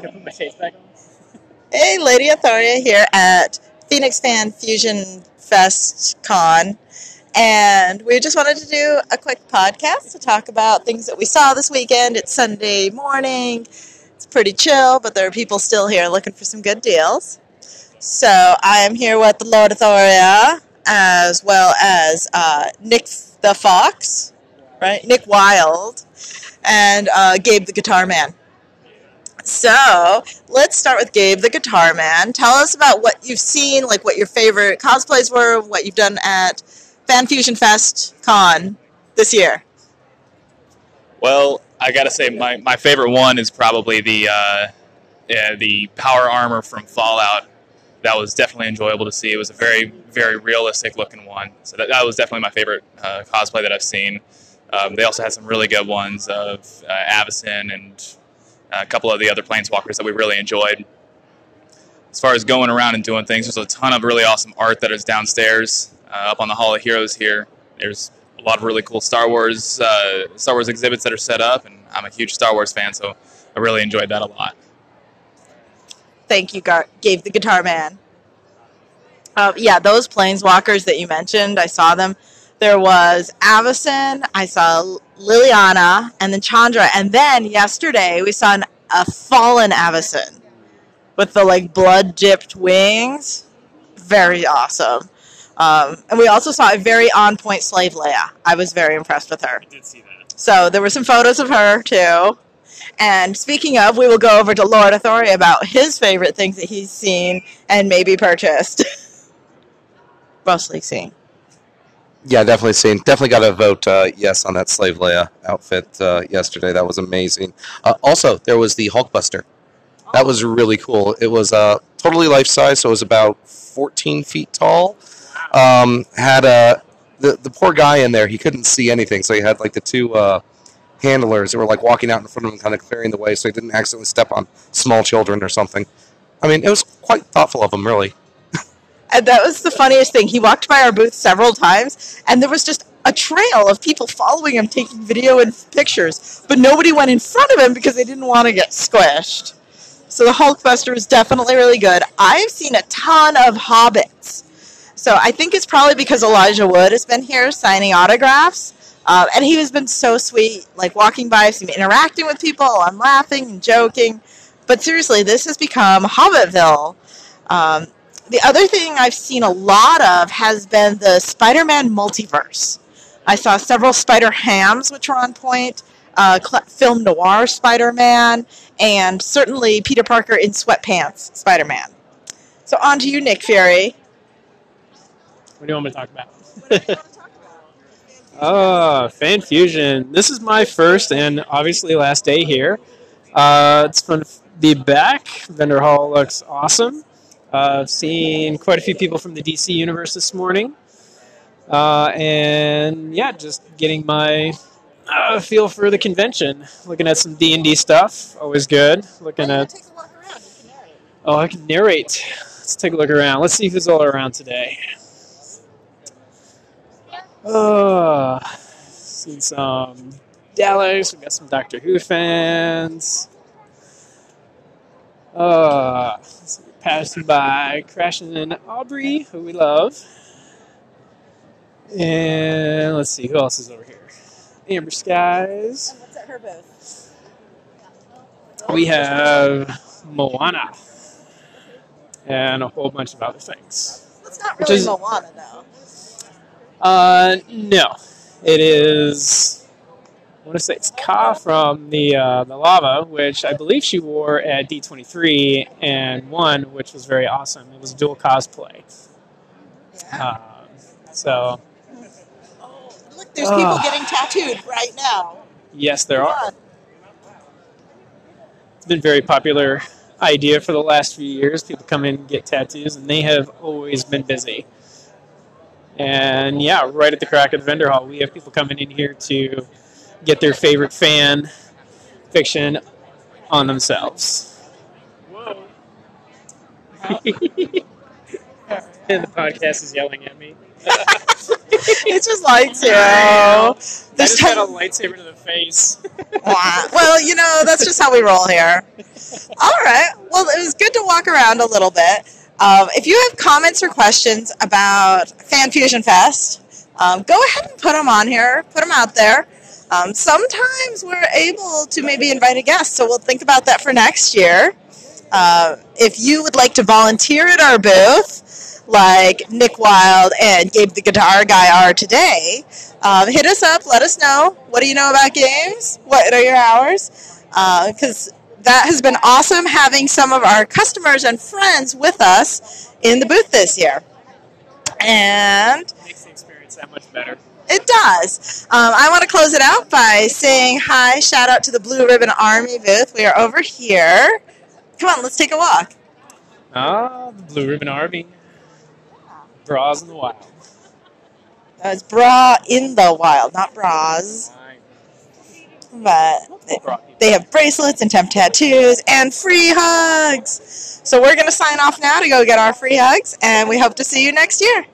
Can put my back on? Hey, Lady Athoria here at Phoenix Fan Fusion Fest Con. And we just wanted to do a quick podcast to talk about things that we saw this weekend. It's Sunday morning. It's pretty chill, but there are people still here looking for some good deals. So I am here with the Lord Athoria, as well as uh, Nick the Fox, right? Nick Wild, and uh, Gabe the Guitar Man. So let's start with Gabe, the guitar man. Tell us about what you've seen, like what your favorite cosplays were, what you've done at Fan Fusion Fest Con this year. Well, I gotta say, my, my favorite one is probably the uh, yeah, the power armor from Fallout. That was definitely enjoyable to see. It was a very very realistic looking one. So that, that was definitely my favorite uh, cosplay that I've seen. Um, they also had some really good ones of uh, Avacyn and a couple of the other planeswalkers that we really enjoyed. As far as going around and doing things, there's a ton of really awesome art that is downstairs, uh, up on the Hall of Heroes here. There's a lot of really cool Star Wars uh, Star Wars exhibits that are set up, and I'm a huge Star Wars fan, so I really enjoyed that a lot. Thank you, Gar- Gabe the guitar man. Uh, yeah, those planeswalkers that you mentioned, I saw them. There was Avacyn, I saw Liliana, and then Chandra, and then yesterday we saw an, a fallen Avacyn with the like blood dipped wings. Very awesome. Um, and we also saw a very on point slave Leia. I was very impressed with her. I did see that. So there were some photos of her too. And speaking of, we will go over to Lord Athoria about his favorite things that he's seen and maybe purchased. Mostly seen. Yeah, definitely seen. Definitely got to vote uh, yes on that Slave Leia outfit uh, yesterday. That was amazing. Uh, also, there was the Hulkbuster. That was really cool. It was uh, totally life size, so it was about 14 feet tall. Um, had a the the poor guy in there. He couldn't see anything, so he had like the two uh, handlers that were like walking out in front of him, kind of clearing the way, so he didn't accidentally step on small children or something. I mean, it was quite thoughtful of him, really. And that was the funniest thing. He walked by our booth several times, and there was just a trail of people following him, taking video and pictures. But nobody went in front of him because they didn't want to get squished. So the Hulkbuster was definitely really good. I've seen a ton of Hobbits. So I think it's probably because Elijah Wood has been here signing autographs. Uh, and he has been so sweet, like walking by, I've seen interacting with people. I'm laughing and joking. But seriously, this has become Hobbitville. Um, the other thing I've seen a lot of has been the Spider Man multiverse. I saw several Spider Hams, which were on point, uh, cl- film noir Spider Man, and certainly Peter Parker in sweatpants Spider Man. So on to you, Nick Fury. What do you want me to talk about? Oh, Fan Fusion. This is my first and obviously last day here. Uh, it's fun to be back. Vendor Hall looks awesome. Uh, I've seen quite a few people from the DC universe this morning. Uh, and yeah, just getting my uh, feel for the convention. Looking at some D&D stuff, always good. Looking at... Oh, I can narrate. Let's take a look around. Let's see who's all around today. Oh, seen some Daleks. We've got some Doctor Who fans. Uh, passing by, crashing in Aubrey, who we love. And let's see who else is over here. Amber Skies. What's at her booth? We have Moana, and a whole bunch of other things. It's not really is- Moana, though. Uh, no, it is. I want to say it's Ka from the uh, the lava, which I believe she wore at D23 and won, which was very awesome. It was dual cosplay. Yeah. Um, so Oh, look, there's people getting tattooed right now. yes, there Come are. on. It's been a very popular idea for the last few years. People come in and get tattoos, and they have always been busy. And yeah, right at the crack of the vendor hall, we have people coming in here to get their favorite fan fiction on themselves. Whoa. and the podcast is yelling at me. it just likes you. I There's just got a lightsaber to the face. Well, you know, that's just how we roll here. All right. Well, it was good to walk around a little bit. Um, if you have comments or questions about Fan Fusion Fest, um, go ahead and put them on here. Put them out there. Um, sometimes we're able to maybe invite a guest, so we'll think about that for next year. Uh, if you would like to volunteer at our booth, like Nick Wild and Gabe the Guitar Guy are today, um, hit us up. Let us know. What do you know about games? What are your hours? Because that has been awesome having some of our customers and friends with us in the booth this year. And Makes the experience that much better. It does. Um, I want to close it out by saying hi, shout out to the Blue Ribbon Army booth. We are over here. Come on, let's take a walk. Ah, the Blue Ribbon Army. Bras in the wild. That's bra in the wild, not bras. But they, they have bracelets and temp tattoos and free hugs. So we're going to sign off now to go get our free hugs, and we hope to see you next year.